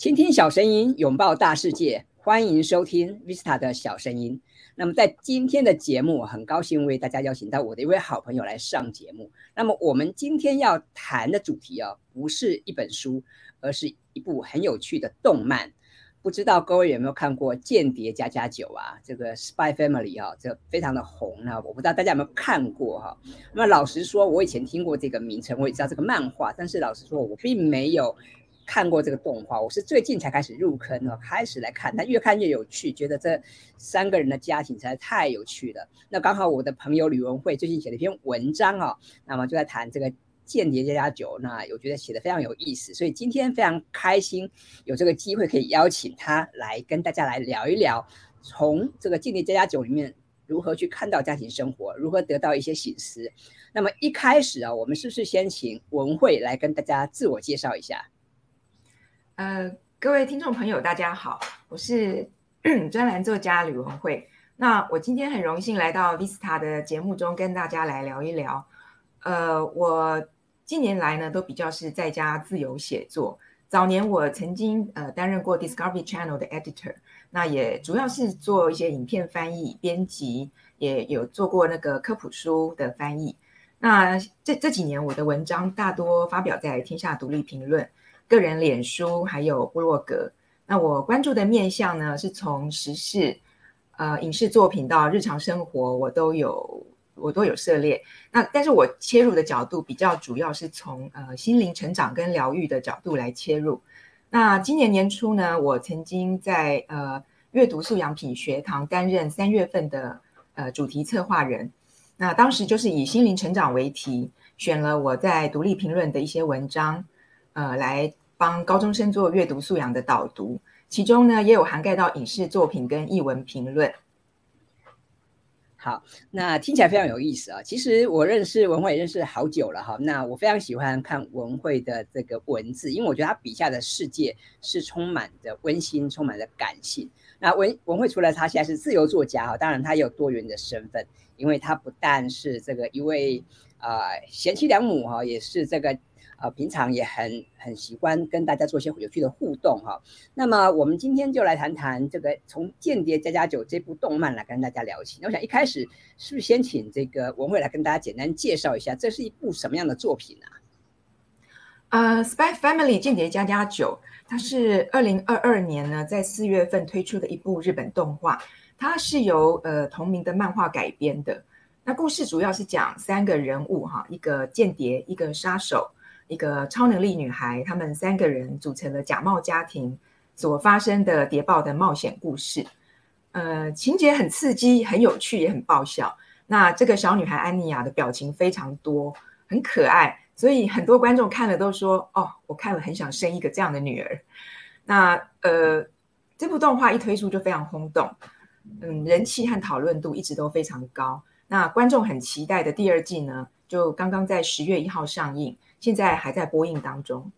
倾听小声音，拥抱大世界，欢迎收听 Vista 的小声音。那么在今天的节目，很高兴为大家邀请到我的一位好朋友来上节目。那么我们今天要谈的主题啊，不是一本书，而是一部很有趣的动漫。不知道各位有没有看过《间谍加加九》啊？这个 Spy Family 啊，这非常的红啊。我不知道大家有没有看过哈。那老实说，我以前听过这个名称，我也知道这个漫画，但是老实说，我并没有。看过这个动画，我是最近才开始入坑哦，开始来看，但越看越有趣，觉得这三个人的家庭实在太有趣了。那刚好我的朋友吕文慧最近写了一篇文章哦，那么就在谈这个间谍家家酒，那我觉得写的非常有意思，所以今天非常开心有这个机会可以邀请他来跟大家来聊一聊，从这个间谍家家酒里面如何去看到家庭生活，如何得到一些醒思。那么一开始啊，我们是不是先请文慧来跟大家自我介绍一下？呃，各位听众朋友，大家好，我是 专栏作家吕文慧。那我今天很荣幸来到 Vista 的节目中，跟大家来聊一聊。呃，我近年来呢，都比较是在家自由写作。早年我曾经呃担任过 Discovery Channel 的 editor，那也主要是做一些影片翻译、编辑，也有做过那个科普书的翻译。那这这几年，我的文章大多发表在《天下独立评论》。个人脸书还有部落格，那我关注的面向呢，是从时事、呃影视作品到日常生活，我都有我都有涉猎。那但是我切入的角度比较主要是从呃心灵成长跟疗愈的角度来切入。那今年年初呢，我曾经在呃阅读素养品学堂担任三月份的呃主题策划人。那当时就是以心灵成长为题，选了我在独立评论的一些文章，呃来。帮高中生做阅读素养的导读，其中呢也有涵盖到影视作品跟译文评论。好，那听起来非常有意思啊！其实我认识文慧也认识好久了哈。那我非常喜欢看文慧的这个文字，因为我觉得他笔下的世界是充满着温馨、充满着感性。那文文慧除了他现在是自由作家哈，当然他也有多元的身份，因为他不但是这个一位啊贤妻良母哈，也是这个。啊，平常也很很喜欢跟大家做一些有趣的互动哈。那么我们今天就来谈谈这个从《间谍加加九》这部动漫来跟大家聊起。那我想一开始是不是先请这个文慧来跟大家简单介绍一下，这是一部什么样的作品呢？呃，《Spy Family 间谍加加九》，它是二零二二年呢在四月份推出的一部日本动画，它是由呃同名的漫画改编的。那故事主要是讲三个人物哈，一个间谍，一个杀手。一个超能力女孩，他们三个人组成了假冒家庭所发生的谍报的冒险故事。呃，情节很刺激，很有趣，也很爆笑。那这个小女孩安妮亚的表情非常多，很可爱，所以很多观众看了都说：“哦，我看了很想生一个这样的女儿。”那呃，这部动画一推出就非常轰动，嗯，人气和讨论度一直都非常高。那观众很期待的第二季呢，就刚刚在十月一号上映。现在还在播映当中。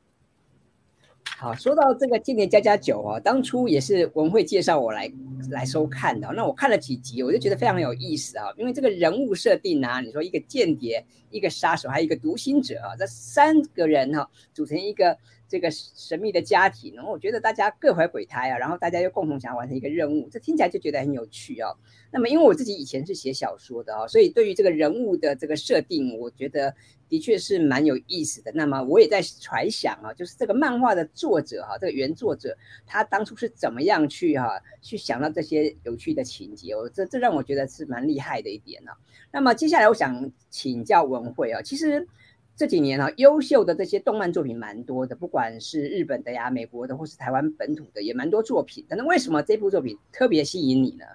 好，说到这个《间谍加加九》啊，当初也是文慧介绍我来来收看的。那我看了几集，我就觉得非常有意思啊，因为这个人物设定啊，你说一个间谍、一个杀手，还有一个读心者啊，这三个人哈组成一个。这个神秘的家庭，然后我觉得大家各怀鬼胎啊，然后大家又共同想要完成一个任务，这听起来就觉得很有趣哦。那么因为我自己以前是写小说的啊，所以对于这个人物的这个设定，我觉得的确是蛮有意思的。那么我也在揣想啊，就是这个漫画的作者哈，这个原作者他当初是怎么样去哈去想到这些有趣的情节哦，这这让我觉得是蛮厉害的一点呢。那么接下来我想请教文慧啊，其实。这几年啊，优秀的这些动漫作品蛮多的，不管是日本的呀、美国的，或是台湾本土的，也蛮多作品。那为什么这部作品特别吸引你呢？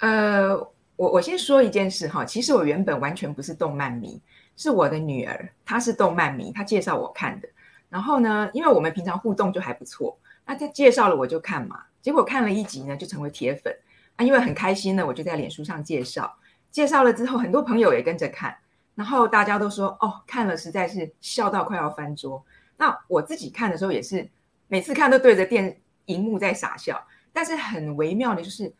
呃，我我先说一件事哈，其实我原本完全不是动漫迷，是我的女儿，她是动漫迷，她介绍我看的。然后呢，因为我们平常互动就还不错，那她介绍了我就看嘛，结果看了一集呢，就成为铁粉啊，因为很开心呢，我就在脸书上介绍，介绍了之后，很多朋友也跟着看。然后大家都说哦，看了实在是笑到快要翻桌。那我自己看的时候也是，每次看都对着电荧幕在傻笑。但是很微妙的就是，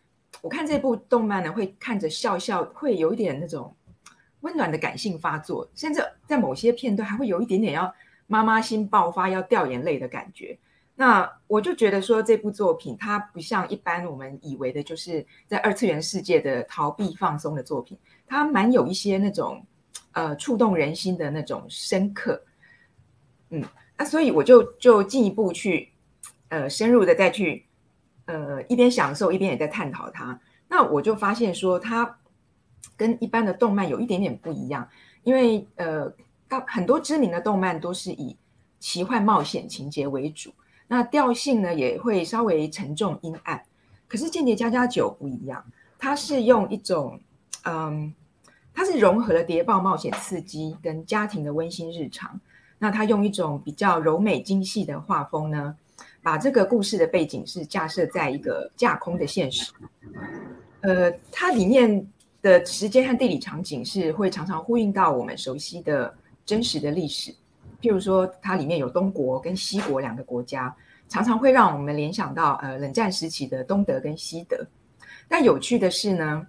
我看这部动漫呢，会看着笑笑，会有一点那种温暖的感性发作，甚至在某些片段还会有一点点要妈妈心爆发、要掉眼泪的感觉。那我就觉得说，这部作品它不像一般我们以为的，就是在二次元世界的逃避放松的作品，它蛮有一些那种呃触动人心的那种深刻。嗯，那所以我就就进一步去呃深入的再去呃一边享受一边也在探讨它。那我就发现说，它跟一般的动漫有一点点不一样，因为呃，大很多知名的动漫都是以奇幻冒险情节为主，那调性呢也会稍微沉重阴暗。可是《间谍加加九》不一样，它是用一种嗯，它是融合了谍报冒险刺激跟家庭的温馨日常。那它用一种比较柔美精细的画风呢，把这个故事的背景是架设在一个架空的现实。呃，它里面的时间和地理场景是会常常呼应到我们熟悉的真实的历史，譬如说它里面有东国跟西国两个国家，常常会让我们联想到呃冷战时期的东德跟西德。但有趣的是呢，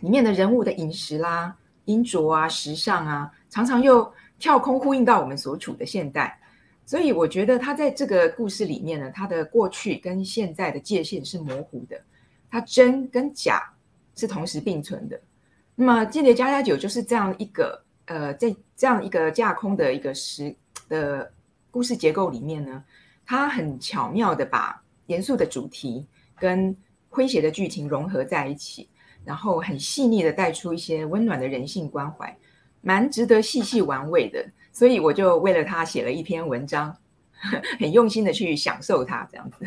里面的人物的饮食啦、衣着啊、时尚啊，常常又跳空呼应到我们所处的现代。所以我觉得他在这个故事里面呢，他的过去跟现在的界限是模糊的。它真跟假是同时并存的。那么《间谍加加九》就是这样一个呃，在这样一个架空的一个时的故事结构里面呢，它很巧妙的把严肃的主题跟诙谐的剧情融合在一起，然后很细腻的带出一些温暖的人性关怀，蛮值得细细玩味的。所以我就为了它写了一篇文章，很用心的去享受它这样子。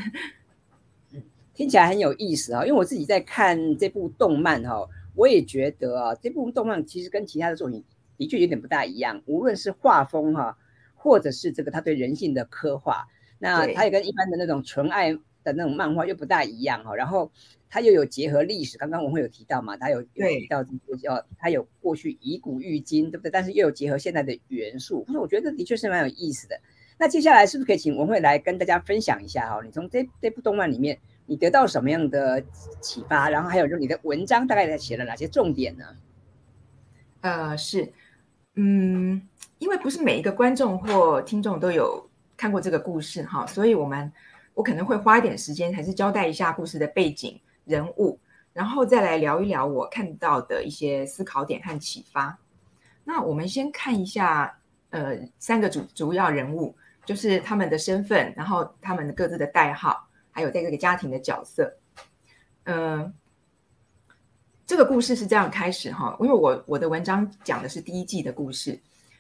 听起来很有意思啊，因为我自己在看这部动漫哈，我也觉得啊，这部动漫其实跟其他的作品的确有点不大一样，无论是画风哈，或者是这个他对人性的刻画，那他也跟一般的那种纯爱的那种漫画又不大一样哈。然后他又有结合历史，刚刚我们有提到嘛，他有提到这个叫他有过去以古喻今，对不对？但是又有结合现在的元素，所以我觉得的确是蛮有意思的。那接下来是不是可以请文慧来跟大家分享一下哈？你从这这部动漫里面。你得到什么样的启发？然后还有就是你的文章大概在写了哪些重点呢？呃，是，嗯，因为不是每一个观众或听众都有看过这个故事哈，所以我们我可能会花一点时间，还是交代一下故事的背景、人物，然后再来聊一聊我看到的一些思考点和启发。那我们先看一下，呃，三个主主要人物，就是他们的身份，然后他们各自的代号。还有在这个家庭的角色，嗯，这个故事是这样开始哈，因为我我的文章讲的是第一季的故事，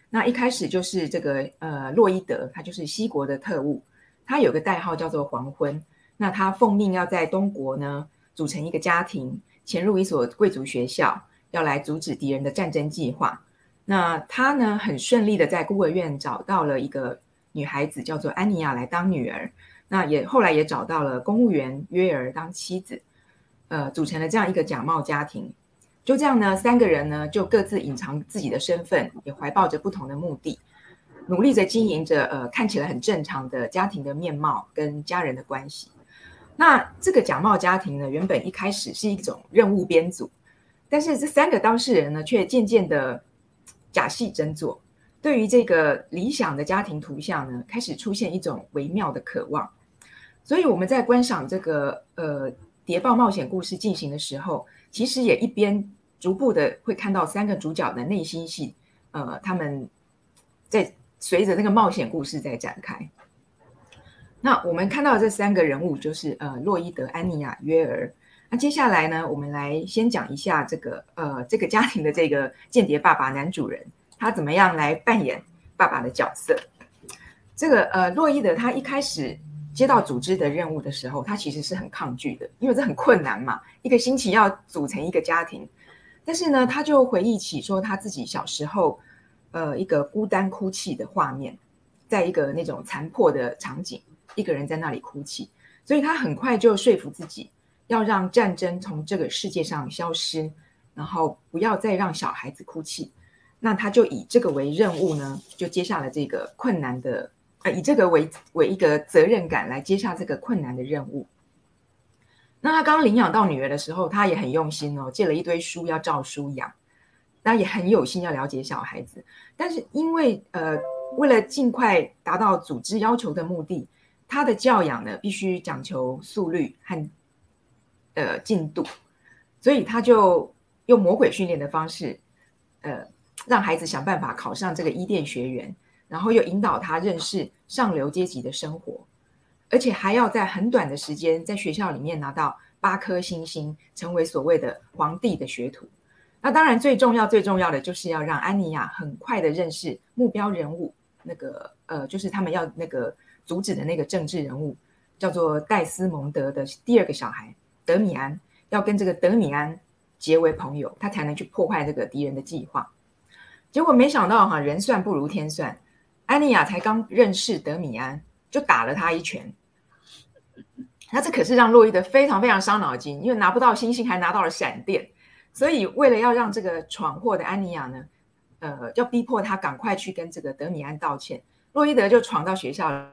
那一开始就是这个呃洛伊德，他就是西国的特务，他有个代号叫做黄昏，那他奉命要在东国呢组成一个家庭，潜入一所贵族学校，要来阻止敌人的战争计划。那他呢很顺利的在孤儿院找到了一个女孩子，叫做安妮亚来当女儿。那也后来也找到了公务员约尔当妻子，呃，组成了这样一个假冒家庭。就这样呢，三个人呢就各自隐藏自己的身份，也怀抱着不同的目的，努力着经营着呃看起来很正常的家庭的面貌跟家人的关系。那这个假冒家庭呢，原本一开始是一种任务编组，但是这三个当事人呢，却渐渐的假戏真做，对于这个理想的家庭图像呢，开始出现一种微妙的渴望。所以我们在观赏这个呃谍报冒险故事进行的时候，其实也一边逐步的会看到三个主角的内心戏，呃，他们在随着那个冒险故事在展开。那我们看到这三个人物就是呃洛伊德、安妮亚、约尔。那接下来呢，我们来先讲一下这个呃这个家庭的这个间谍爸爸男主人，他怎么样来扮演爸爸的角色？这个呃洛伊德他一开始。接到组织的任务的时候，他其实是很抗拒的，因为这很困难嘛，一个星期要组成一个家庭。但是呢，他就回忆起说他自己小时候，呃，一个孤单哭泣的画面，在一个那种残破的场景，一个人在那里哭泣，所以他很快就说服自己，要让战争从这个世界上消失，然后不要再让小孩子哭泣。那他就以这个为任务呢，就接下了这个困难的。呃，以这个为为一个责任感来接下这个困难的任务。那他刚领养到女儿的时候，他也很用心哦，借了一堆书要照书养，那也很有心要了解小孩子。但是因为呃，为了尽快达到组织要求的目的，他的教养呢必须讲求速率和呃进度，所以他就用魔鬼训练的方式，呃，让孩子想办法考上这个伊甸学园，然后又引导他认识上流阶级的生活，而且还要在很短的时间在学校里面拿到八颗星星，成为所谓的皇帝的学徒。那当然最重要最重要的就是要让安妮亚很快的认识目标人物，那个呃，就是他们要那个。阻止的那个政治人物叫做戴斯蒙德的第二个小孩德米安，要跟这个德米安结为朋友，他才能去破坏这个敌人的计划。结果没想到哈，人算不如天算，安妮亚才刚认识德米安，就打了他一拳。那这可是让洛伊德非常非常伤脑筋，因为拿不到星星，还拿到了闪电。所以为了要让这个闯祸的安妮亚呢，呃，要逼迫他赶快去跟这个德米安道歉，洛伊德就闯到学校。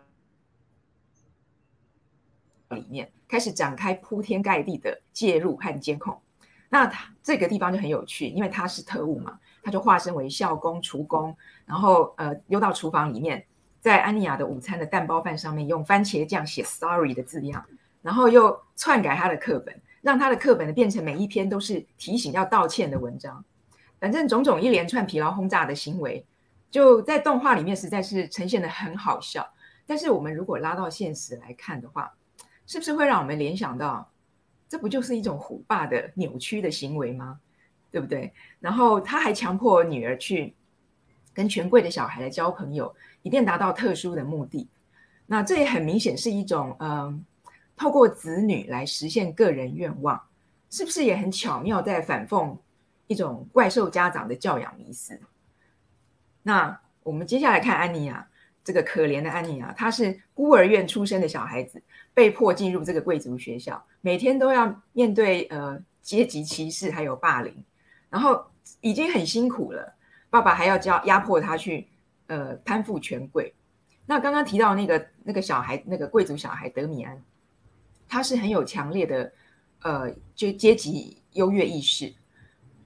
里面开始展开铺天盖地的介入和监控，那他这个地方就很有趣，因为他是特务嘛，他就化身为校工、厨工，然后呃溜到厨房里面，在安妮亚的午餐的蛋包饭上面用番茄酱写 “sorry” 的字样，然后又篡改他的课本，让他的课本呢变成每一篇都是提醒要道歉的文章。反正种种一连串疲劳轰炸的行为，就在动画里面实在是呈现的很好笑。但是我们如果拉到现实来看的话，是不是会让我们联想到，这不就是一种虎爸的扭曲的行为吗？对不对？然后他还强迫女儿去跟权贵的小孩来交朋友，以便达到特殊的目的。那这也很明显是一种，嗯，透过子女来实现个人愿望，是不是也很巧妙在反讽一种怪兽家长的教养迷思？那我们接下来看安妮亚。这个可怜的安妮啊，她是孤儿院出生的小孩子，被迫进入这个贵族学校，每天都要面对呃阶级歧视还有霸凌，然后已经很辛苦了，爸爸还要教压迫他去呃攀附权贵。那刚刚提到那个那个小孩，那个贵族小孩德米安，他是很有强烈的呃就阶级优越意识，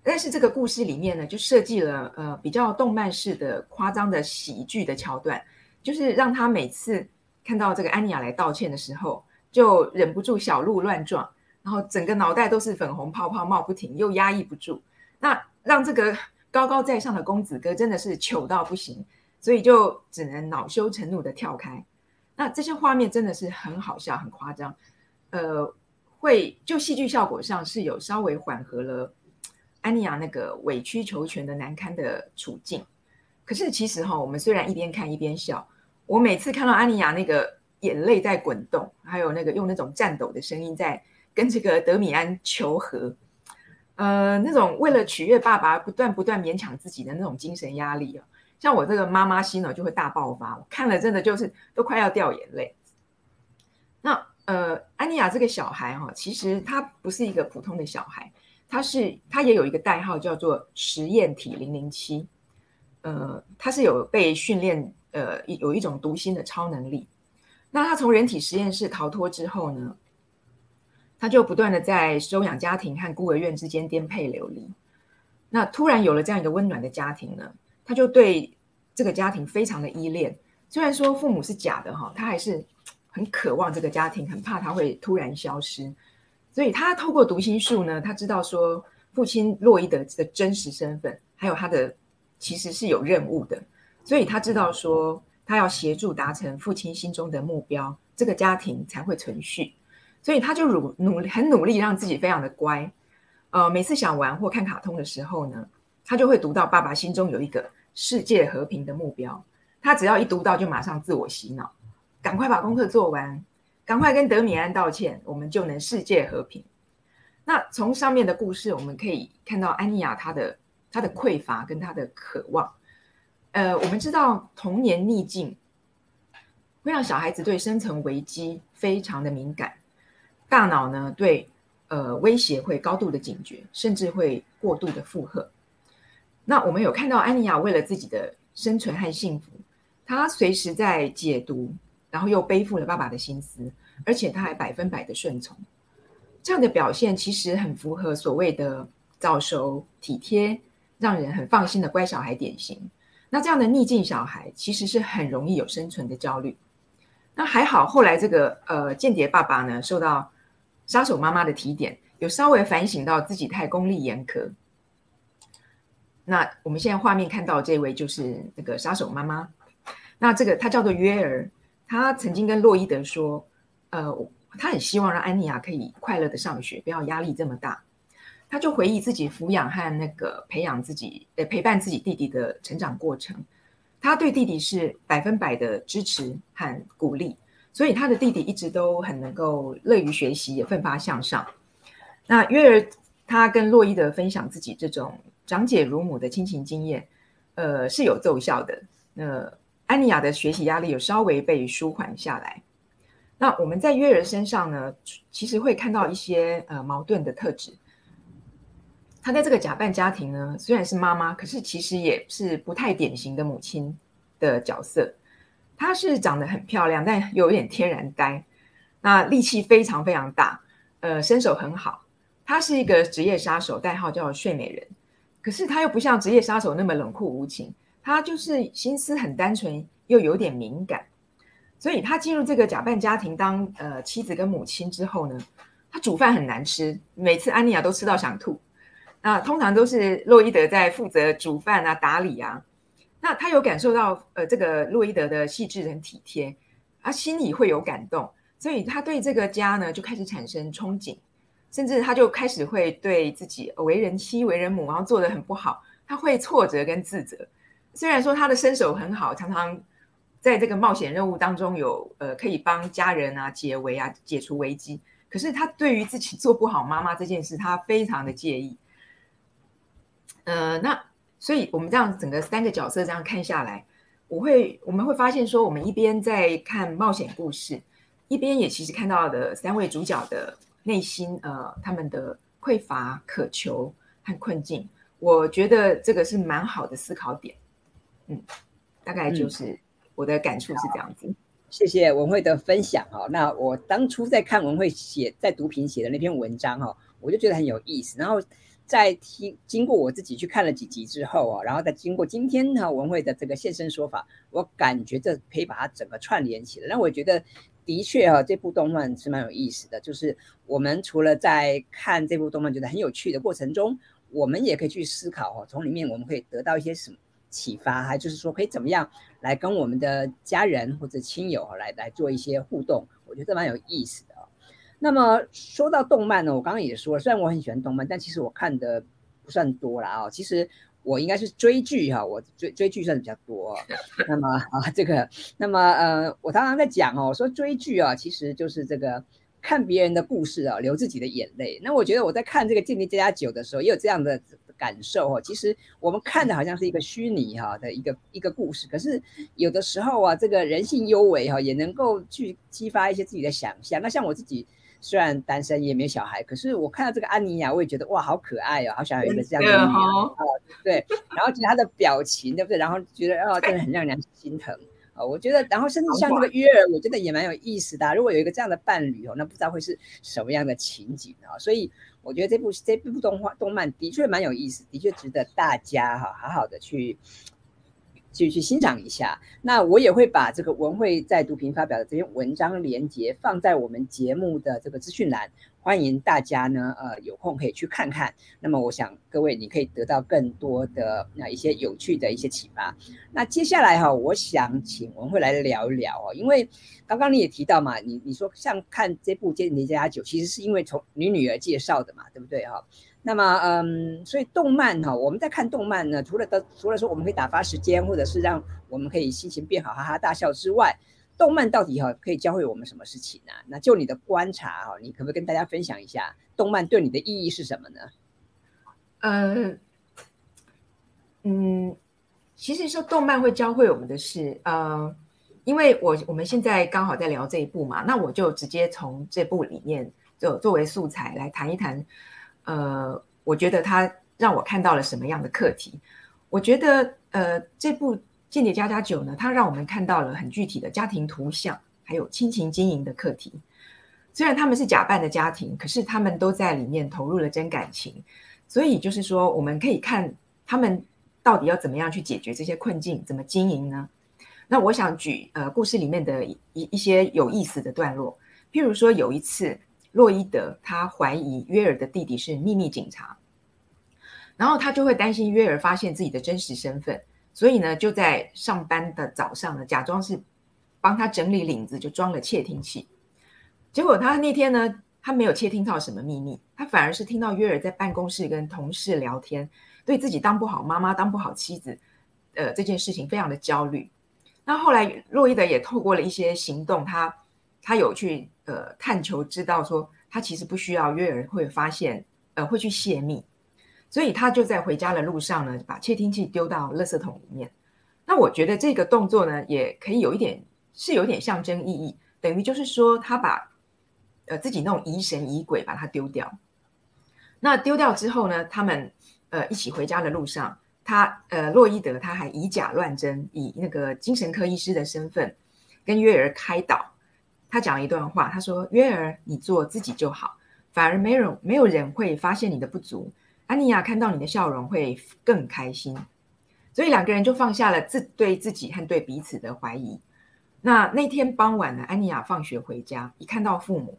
但是这个故事里面呢，就设计了呃比较动漫式的夸张的喜剧的桥段。就是让他每次看到这个安妮亚来道歉的时候，就忍不住小鹿乱撞，然后整个脑袋都是粉红泡泡冒不停，又压抑不住。那让这个高高在上的公子哥真的是糗到不行，所以就只能恼羞成怒的跳开。那这些画面真的是很好笑、很夸张，呃，会就戏剧效果上是有稍微缓和了安妮亚那个委曲求全的难堪的处境。可是其实哈，我们虽然一边看一边笑，我每次看到安妮亚那个眼泪在滚动，还有那个用那种颤抖的声音在跟这个德米安求和，呃，那种为了取悦爸爸不断不断勉强自己的那种精神压力啊，像我这个妈妈心呢就会大爆发，我看了真的就是都快要掉眼泪。那呃，安妮亚这个小孩哈，其实他不是一个普通的小孩，他是他也有一个代号叫做实验体零零七。呃，他是有被训练，呃，有一种读心的超能力。那他从人体实验室逃脱之后呢，他就不断的在收养家庭和孤儿院之间颠沛流离。那突然有了这样一个温暖的家庭呢，他就对这个家庭非常的依恋。虽然说父母是假的哈，他还是很渴望这个家庭，很怕他会突然消失。所以他透过读心术呢，他知道说父亲洛伊德的真实身份，还有他的。其实是有任务的，所以他知道说他要协助达成父亲心中的目标，这个家庭才会存续。所以他就努努很努力让自己非常的乖。呃，每次想玩或看卡通的时候呢，他就会读到爸爸心中有一个世界和平的目标。他只要一读到，就马上自我洗脑，赶快把功课做完，赶快跟德米安道歉，我们就能世界和平。那从上面的故事，我们可以看到安妮亚她的。她的匮乏跟她的渴望，呃，我们知道童年逆境会让小孩子对生存危机非常的敏感，大脑呢对呃威胁会高度的警觉，甚至会过度的负荷。那我们有看到安妮亚为了自己的生存和幸福，她随时在解读，然后又背负了爸爸的心思，而且他还百分百的顺从。这样的表现其实很符合所谓的早熟体贴。让人很放心的乖小孩典型，那这样的逆境小孩其实是很容易有生存的焦虑。那还好，后来这个呃间谍爸爸呢，受到杀手妈妈的提点，有稍微反省到自己太功利严苛。那我们现在画面看到这位就是这个杀手妈妈。那这个他叫做约尔，他曾经跟洛伊德说，呃，他很希望让安妮亚可以快乐的上学，不要压力这么大。他就回忆自己抚养和那个培养自己，呃，陪伴自己弟弟的成长过程。他对弟弟是百分百的支持和鼓励，所以他的弟弟一直都很能够乐于学习，也奋发向上。那约尔他跟洛伊德分享自己这种长姐如母的亲情经验，呃，是有奏效的。那安妮亚的学习压力有稍微被舒缓下来。那我们在约尔身上呢，其实会看到一些呃矛盾的特质。她在这个假扮家庭呢，虽然是妈妈，可是其实也是不太典型的母亲的角色。她是长得很漂亮，但有点天然呆。那力气非常非常大，呃，身手很好。她是一个职业杀手，代号叫睡美人。可是她又不像职业杀手那么冷酷无情，她就是心思很单纯，又有点敏感。所以她进入这个假扮家庭当呃妻子跟母亲之后呢，她煮饭很难吃，每次安妮亚都吃到想吐。那通常都是洛伊德在负责煮饭啊、打理啊。那他有感受到，呃，这个洛伊德的细致很体贴，他心里会有感动，所以他对这个家呢就开始产生憧憬，甚至他就开始会对自己为人妻、为人母，然后做的很不好，他会挫折跟自责。虽然说他的身手很好，常常在这个冒险任务当中有呃可以帮家人啊解围啊解除危机，可是他对于自己做不好妈妈这件事，他非常的介意。呃，那所以我们这样整个三个角色这样看下来，我会我们会发现说，我们一边在看冒险故事，一边也其实看到的三位主角的内心，呃，他们的匮乏、渴求和困境。我觉得这个是蛮好的思考点。嗯，大概就是我的感触是这样子。谢谢文慧的分享哦。那我当初在看文慧写在读评写的那篇文章哦，我就觉得很有意思，然后。在听经过我自己去看了几集之后啊，然后再经过今天呢文慧的这个现身说法，我感觉这可以把它整个串联起来。那我觉得的确啊，这部动漫是蛮有意思的。就是我们除了在看这部动漫觉得很有趣的过程中，我们也可以去思考哈，从里面我们可以得到一些什么启发，还就是说可以怎么样来跟我们的家人或者亲友来来做一些互动。我觉得蛮有意思。那么说到动漫呢，我刚刚也说了，虽然我很喜欢动漫，但其实我看的不算多了啊。其实我应该是追剧哈，我追追剧算比较多。那么啊，这个，那么呃，我常常在讲哦，我说追剧啊，其实就是这个看别人的故事啊，流自己的眼泪。那我觉得我在看这个《间谍加加酒》的时候，也有这样的感受哦。其实我们看的好像是一个虚拟哈的一个一个故事，可是有的时候啊，这个人性幽微哈，也能够去激发一些自己的想象。那像我自己。虽然单身也没有小孩，可是我看到这个安妮亚，我也觉得哇，好可爱哦，好想有一个这样的女儿对，然后其他的表情，对不对？然后觉得哦，真的很让人心疼啊。我觉得，然后甚至像这个约尔，我觉得也蛮有意思的。如果有一个这样的伴侣哦，那不知道会是什么样的情景啊。所以我觉得这部这部动画动漫的确蛮有意思，的确值得大家哈好好的去。继续欣赏一下，那我也会把这个文慧在读评发表的这篇文章连接放在我们节目的这个资讯栏，欢迎大家呢，呃，有空可以去看看。那么，我想各位你可以得到更多的那一些有趣的一些启发。那接下来哈，我想请文慧来聊一聊哦，因为刚刚你也提到嘛，你你说像看这部《间谍加加酒》，其实是因为从你女儿介绍的嘛，对不对哈？那么，嗯，所以动漫哈，我们在看动漫呢，除了的除了说我们可以打发时间，或者是让我们可以心情变好，哈哈大笑之外，动漫到底哈可以教会我们什么事情呢？那就你的观察哈，你可不可以跟大家分享一下，动漫对你的意义是什么呢？呃，嗯，其实说动漫会教会我们的是，呃，因为我我们现在刚好在聊这一部嘛，那我就直接从这部里面就作为素材来谈一谈。呃，我觉得它让我看到了什么样的课题？我觉得，呃，这部《间谍加加九》呢，它让我们看到了很具体的家庭图像，还有亲情经营的课题。虽然他们是假扮的家庭，可是他们都在里面投入了真感情。所以就是说，我们可以看他们到底要怎么样去解决这些困境，怎么经营呢？那我想举呃故事里面的一一些有意思的段落，譬如说有一次洛伊德他怀疑约尔的弟弟是秘密警察，然后他就会担心约尔发现自己的真实身份，所以呢就在上班的早上呢假装是帮他整理领子，就装了窃听器。结果他那天呢他没有窃听到什么秘密，他反而是听到约尔在办公室跟同事聊天，对自己当不好妈妈、当不好妻子，呃这件事情非常的焦虑。那后来，洛伊德也透过了一些行动，他他有去呃探求，知道说他其实不需要约尔会发现，呃会去泄密，所以他就在回家的路上呢，把窃听器丢到垃圾桶里面。那我觉得这个动作呢，也可以有一点是有点象征意义，等于就是说他把呃自己那种疑神疑鬼把它丢掉。那丢掉之后呢，他们呃一起回家的路上。他呃，洛伊德他还以假乱真，以那个精神科医师的身份跟约尔开导。他讲了一段话，他说：“约尔，你做自己就好，反而没人没有人会发现你的不足。安妮亚看到你的笑容会更开心。”所以两个人就放下了自对自己和对彼此的怀疑。那那天傍晚呢，安妮亚放学回家，一看到父母，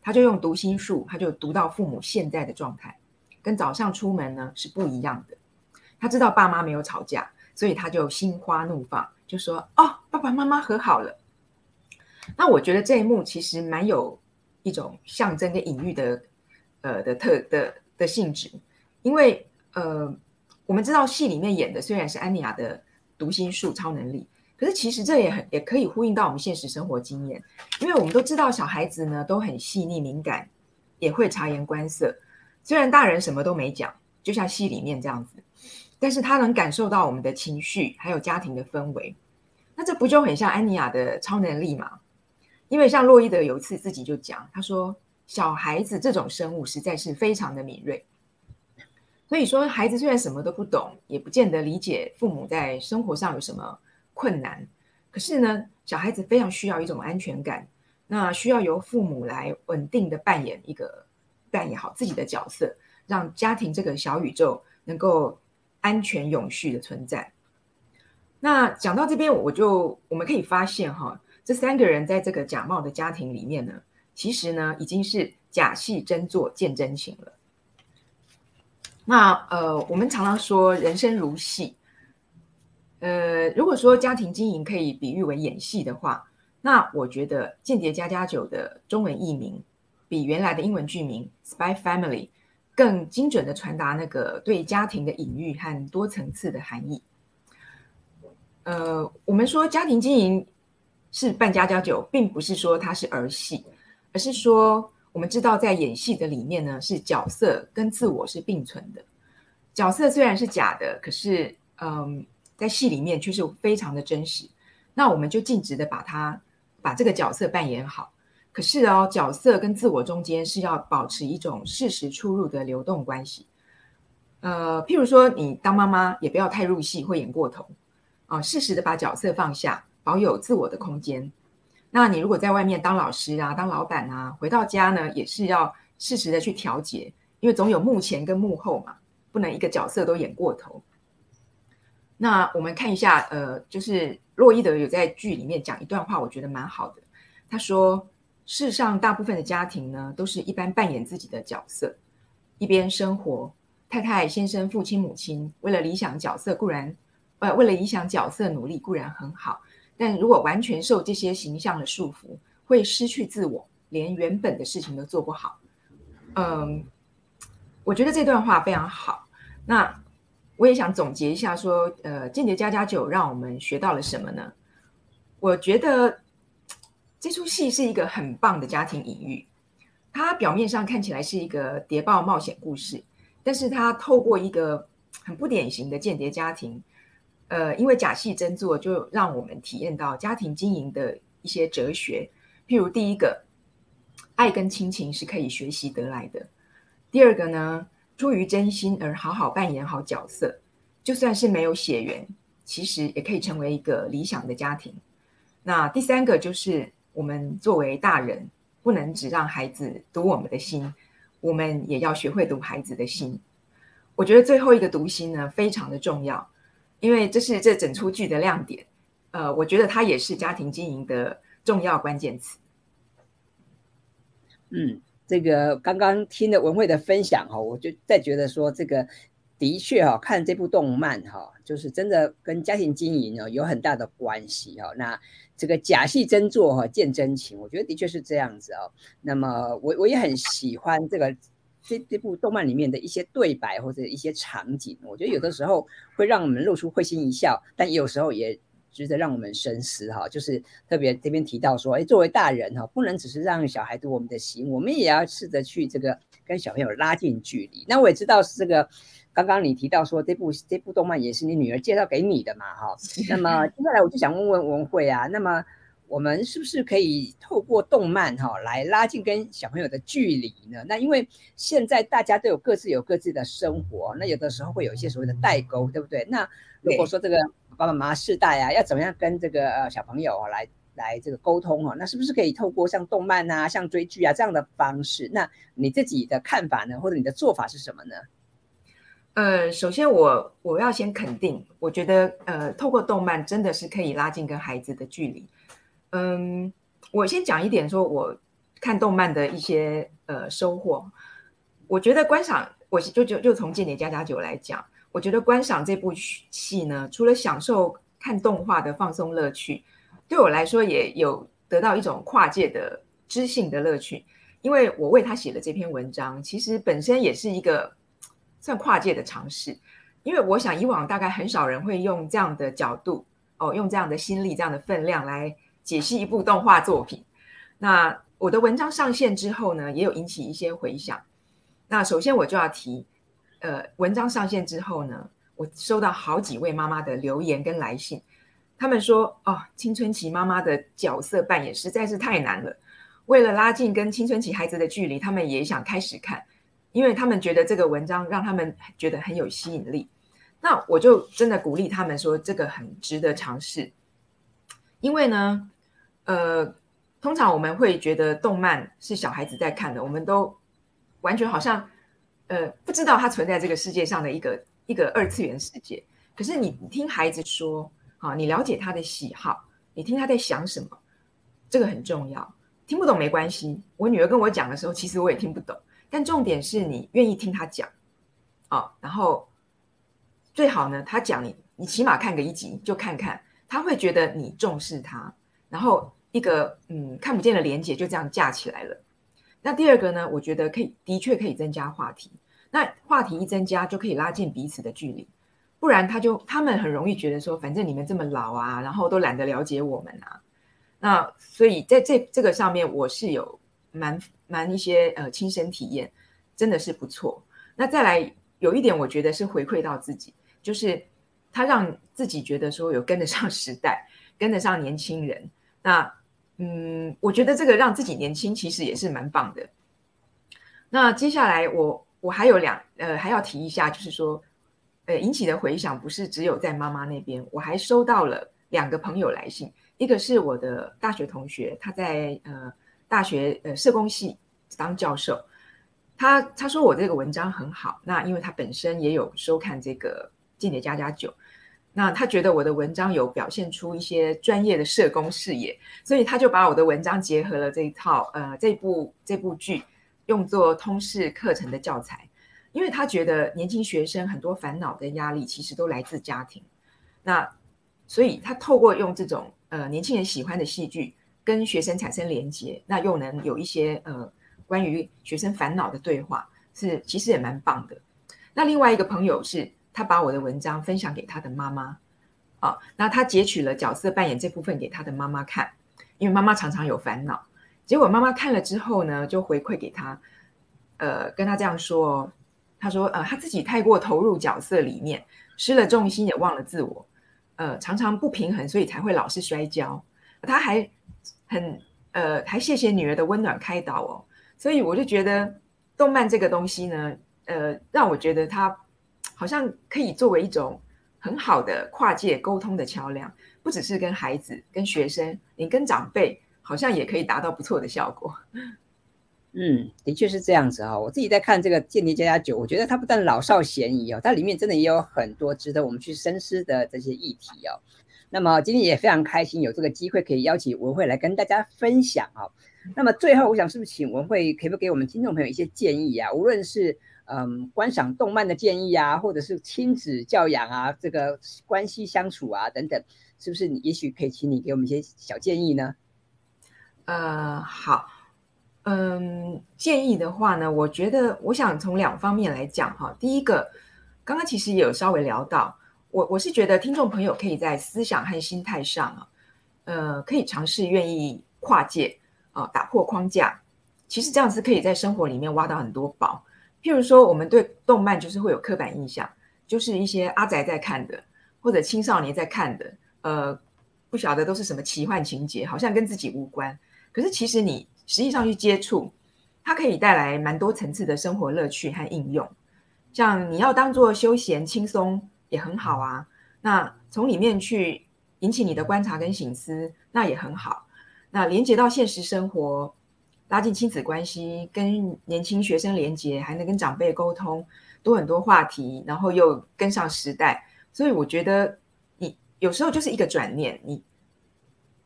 他就用读心术，他就读到父母现在的状态，跟早上出门呢是不一样的。他知道爸妈没有吵架，所以他就心花怒放，就说：“哦，爸爸妈妈和好了。”那我觉得这一幕其实蛮有一种象征跟隐喻的，呃的特的的性质，因为呃，我们知道戏里面演的虽然是安妮亚的读心术超能力，可是其实这也很也可以呼应到我们现实生活经验，因为我们都知道小孩子呢都很细腻敏感，也会察言观色，虽然大人什么都没讲，就像戏里面这样子。但是他能感受到我们的情绪，还有家庭的氛围，那这不就很像安妮亚的超能力吗？因为像洛伊德有一次自己就讲，他说小孩子这种生物实在是非常的敏锐，所以说孩子虽然什么都不懂，也不见得理解父母在生活上有什么困难，可是呢，小孩子非常需要一种安全感，那需要由父母来稳定的扮演一个扮演好自己的角色，让家庭这个小宇宙能够。安全永续的存在。那讲到这边，我就我们可以发现哈，这三个人在这个假冒的家庭里面呢，其实呢已经是假戏真做见真情了。那呃，我们常常说人生如戏，呃，如果说家庭经营可以比喻为演戏的话，那我觉得《间谍加加酒》的中文译名比原来的英文剧名《Spy Family》。更精准的传达那个对家庭的隐喻和多层次的含义。呃，我们说家庭经营是扮家家酒，并不是说它是儿戏，而是说我们知道在演戏的里面呢，是角色跟自我是并存的。角色虽然是假的，可是嗯，在戏里面却是非常的真实。那我们就尽职的把它把这个角色扮演好。可是哦，角色跟自我中间是要保持一种适时出入的流动关系。呃，譬如说，你当妈妈也不要太入戏，会演过头啊。适时的把角色放下，保有自我的空间。那你如果在外面当老师啊，当老板啊，回到家呢，也是要适时的去调节，因为总有幕前跟幕后嘛，不能一个角色都演过头。那我们看一下，呃，就是洛伊德有在剧里面讲一段话，我觉得蛮好的。他说。世上大部分的家庭呢，都是一般扮演自己的角色，一边生活，太太、先生、父亲、母亲，为了理想角色固然，呃，为了理想角色努力固然很好，但如果完全受这些形象的束缚，会失去自我，连原本的事情都做不好。嗯，我觉得这段话非常好。那我也想总结一下，说，呃，间谍加加酒让我们学到了什么呢？我觉得。这出戏是一个很棒的家庭隐喻，它表面上看起来是一个谍报冒险故事，但是它透过一个很不典型的间谍家庭，呃，因为假戏真做，就让我们体验到家庭经营的一些哲学。譬如第一个，爱跟亲情是可以学习得来的；第二个呢，出于真心而好好扮演好角色，就算是没有血缘，其实也可以成为一个理想的家庭。那第三个就是。我们作为大人，不能只让孩子读我们的心，我们也要学会读孩子的心。我觉得最后一个读心呢，非常的重要，因为这是这整出剧的亮点。呃，我觉得它也是家庭经营的重要关键词。嗯，这个刚刚听了文慧的分享哈，我就在觉得说，这个的确哈，看这部动漫哈，就是真的跟家庭经营哦有很大的关系哈。那这个假戏真做哈，见真情，我觉得的确是这样子哦。那么我我也很喜欢这个这这部动漫里面的一些对白或者一些场景，我觉得有的时候会让我们露出会心一笑，但有时候也。值得让我们深思哈，就是特别这边提到说，哎，作为大人哈，不能只是让小孩读我们的心，我们也要试着去这个跟小朋友拉近距离。那我也知道是这个，刚刚你提到说这部这部动漫也是你女儿介绍给你的嘛哈。那么接下来我就想问问文慧啊，那么我们是不是可以透过动漫哈来拉近跟小朋友的距离呢？那因为现在大家都有各自有各自的生活，那有的时候会有一些所谓的代沟，对不对？那如果说这个。爸爸妈妈世代啊，要怎么样跟这个呃小朋友来来这个沟通哦？那是不是可以透过像动漫啊、像追剧啊这样的方式？那你自己的看法呢，或者你的做法是什么呢？呃，首先我我要先肯定，我觉得呃，透过动漫真的是可以拉近跟孩子的距离。嗯，我先讲一点，说我看动漫的一些呃收获。我觉得观赏，我就就就从《间谍加加九》来讲。我觉得观赏这部戏呢，除了享受看动画的放松乐趣，对我来说也有得到一种跨界的知性的乐趣。因为我为他写的这篇文章，其实本身也是一个算跨界的尝试。因为我想以往大概很少人会用这样的角度，哦，用这样的心力、这样的分量来解析一部动画作品。那我的文章上线之后呢，也有引起一些回响。那首先我就要提。呃，文章上线之后呢，我收到好几位妈妈的留言跟来信，他们说：“哦，青春期妈妈的角色扮演实在是太难了，为了拉近跟青春期孩子的距离，他们也想开始看，因为他们觉得这个文章让他们觉得很有吸引力。”那我就真的鼓励他们说，这个很值得尝试，因为呢，呃，通常我们会觉得动漫是小孩子在看的，我们都完全好像。呃，不知道它存在这个世界上的一个一个二次元世界。可是你听孩子说，啊，你了解他的喜好，你听他在想什么，这个很重要。听不懂没关系，我女儿跟我讲的时候，其实我也听不懂。但重点是你愿意听他讲，啊，然后最好呢，他讲你，你起码看个一集就看看，他会觉得你重视他，然后一个嗯看不见的连接就这样架起来了。那第二个呢，我觉得可以，的确可以增加话题。那话题一增加，就可以拉近彼此的距离，不然他就他们很容易觉得说，反正你们这么老啊，然后都懒得了解我们啊。那所以在这这个上面，我是有蛮蛮一些呃亲身体验，真的是不错。那再来有一点，我觉得是回馈到自己，就是他让自己觉得说有跟得上时代，跟得上年轻人。那嗯，我觉得这个让自己年轻，其实也是蛮棒的。那接下来我。我还有两呃，还要提一下，就是说，呃，引起的回响不是只有在妈妈那边，我还收到了两个朋友来信，一个是我的大学同学，他在呃大学呃社工系当教授，他他说我这个文章很好，那因为他本身也有收看这个《间谍加加九》，那他觉得我的文章有表现出一些专业的社工视野，所以他就把我的文章结合了这一套呃这部这部剧。用作通识课程的教材，因为他觉得年轻学生很多烦恼跟压力其实都来自家庭，那所以他透过用这种呃年轻人喜欢的戏剧跟学生产生连接，那又能有一些呃关于学生烦恼的对话，是其实也蛮棒的。那另外一个朋友是他把我的文章分享给他的妈妈，啊，那他截取了角色扮演这部分给他的妈妈看，因为妈妈常常有烦恼。结果妈妈看了之后呢，就回馈给他，呃，跟他这样说，他说，呃，他自己太过投入角色里面，失了重心，也忘了自我，呃，常常不平衡，所以才会老是摔跤。他还很，呃，还谢谢女儿的温暖开导哦。所以我就觉得，动漫这个东西呢，呃，让我觉得它好像可以作为一种很好的跨界沟通的桥梁，不只是跟孩子、跟学生，你跟长辈。好像也可以达到不错的效果。嗯，的确是这样子啊。我自己在看这个《间谍家家酒》，我觉得它不但老少咸宜哦，它里面真的也有很多值得我们去深思的这些议题哦。那么今天也非常开心有这个机会可以邀请文慧来跟大家分享啊。那么最后，我想是不是请文慧可不可以给我们听众朋友一些建议啊？无论是嗯观赏动漫的建议啊，或者是亲子教养啊，这个关系相处啊等等，是不是你也许可以请你给我们一些小建议呢？呃，好，嗯，建议的话呢，我觉得我想从两方面来讲哈。第一个，刚刚其实也有稍微聊到。我我是觉得听众朋友可以在思想和心态上啊，呃，可以尝试愿意跨界啊，打破框架。其实这样子可以在生活里面挖到很多宝。譬如说，我们对动漫就是会有刻板印象，就是一些阿宅在看的，或者青少年在看的，呃，不晓得都是什么奇幻情节，好像跟自己无关。可是其实你实际上去接触，它可以带来蛮多层次的生活乐趣和应用。像你要当做休闲轻松。也很好啊，那从里面去引起你的观察跟醒思，那也很好。那连接到现实生活，拉近亲子关系，跟年轻学生连接，还能跟长辈沟通，多很多话题，然后又跟上时代。所以我觉得你有时候就是一个转念，你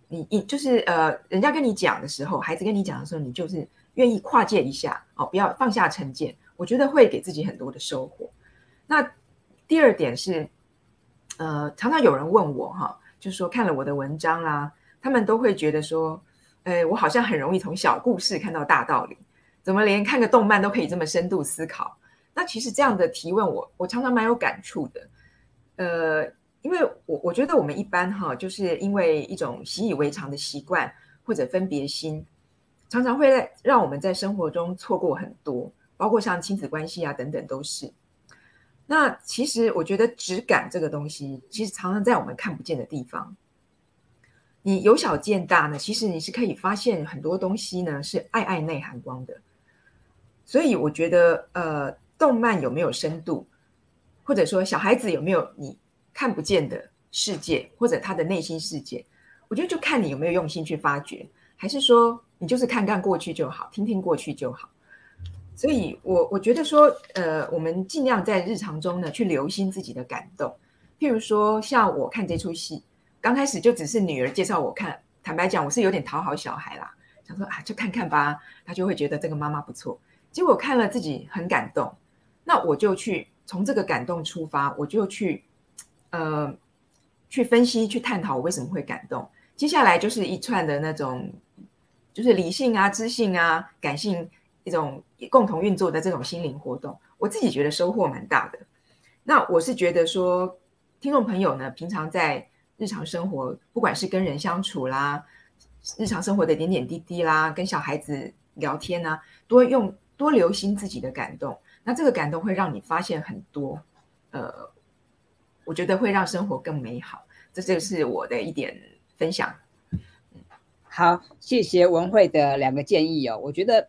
你你就是呃，人家跟你讲的时候，孩子跟你讲的时候，你就是愿意跨界一下哦，不要放下成见，我觉得会给自己很多的收获。那。第二点是，呃，常常有人问我哈，就说看了我的文章啦，他们都会觉得说，呃，我好像很容易从小故事看到大道理，怎么连看个动漫都可以这么深度思考？那其实这样的提问，我我常常蛮有感触的，呃，因为我我觉得我们一般哈，就是因为一种习以为常的习惯或者分别心，常常会让我们在生活中错过很多，包括像亲子关系啊等等都是。那其实我觉得质感这个东西，其实常常在我们看不见的地方。你由小见大呢，其实你是可以发现很多东西呢是爱爱内涵光的。所以我觉得，呃，动漫有没有深度，或者说小孩子有没有你看不见的世界，或者他的内心世界，我觉得就看你有没有用心去发掘，还是说你就是看看过去就好，听听过去就好。所以，我我觉得说，呃，我们尽量在日常中呢，去留心自己的感动。譬如说，像我看这出戏，刚开始就只是女儿介绍我看，坦白讲，我是有点讨好小孩啦，想说啊，就看看吧，他就会觉得这个妈妈不错。结果看了自己很感动，那我就去从这个感动出发，我就去，呃，去分析、去探讨我为什么会感动。接下来就是一串的那种，就是理性啊、知性啊、感性。一种共同运作的这种心灵活动，我自己觉得收获蛮大的。那我是觉得说，听众朋友呢，平常在日常生活，不管是跟人相处啦，日常生活的点点滴滴啦，跟小孩子聊天呐，多用多留心自己的感动。那这个感动会让你发现很多，呃，我觉得会让生活更美好。这就是我的一点分享。好，谢谢文慧的两个建议哦，我觉得。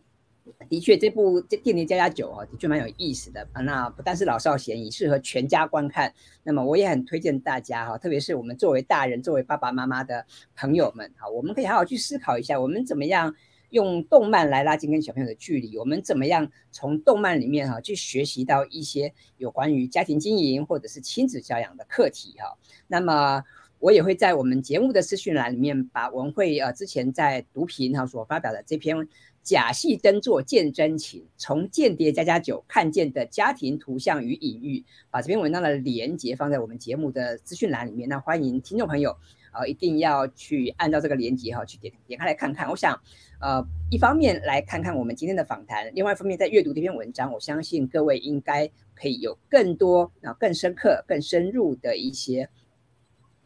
的确，这部《这电力加加酒》哈，的确蛮有意思的。那不但是老少咸宜，适合全家观看。那么我也很推荐大家哈，特别是我们作为大人、作为爸爸妈妈的朋友们，哈，我们可以好好去思考一下，我们怎么样用动漫来拉近跟小朋友的距离？我们怎么样从动漫里面哈去学习到一些有关于家庭经营或者是亲子教养的课题哈？那么我也会在我们节目的资讯栏里面把文慧呃之前在读评哈所发表的这篇。假戏真做见真情，从间谍加加酒看见的家庭图像与隐喻，把这篇文章的连接放在我们节目的资讯栏里面。那欢迎听众朋友呃，一定要去按照这个连接哈，去点点开来看看。我想，呃，一方面来看看我们今天的访谈，另外一方面在阅读这篇文章，我相信各位应该可以有更多啊、更深刻、更深入的一些。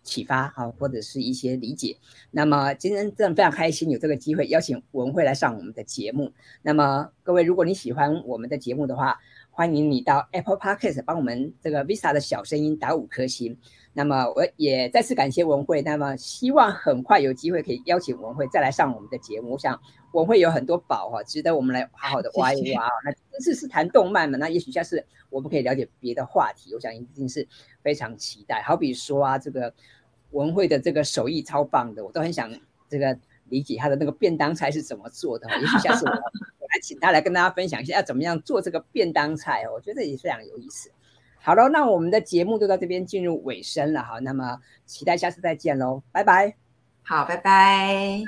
启发哈，或者是一些理解。那么今天真的非常开心有这个机会邀请文慧来上我们的节目。那么各位，如果你喜欢我们的节目的话，欢迎你到 Apple Podcast 帮我们这个 Visa 的小声音打五颗星。那么我也再次感谢文慧。那么希望很快有机会可以邀请文慧再来上我们的节目。我想文慧有很多宝哈，值得我们来好好的 挖一挖。那这次是谈动漫嘛？那也许下次我们可以了解别的话题。我想一定是非常期待。好比说啊，这个文慧的这个手艺超棒的，我都很想这个理解他的那个便当菜是怎么做的。也许下次我 我来请他来跟大家分享一下要怎么样做这个便当菜哦，我觉得也非常有意思。好了，那我们的节目就到这边进入尾声了哈，那么期待下次再见喽，拜拜。好，拜拜。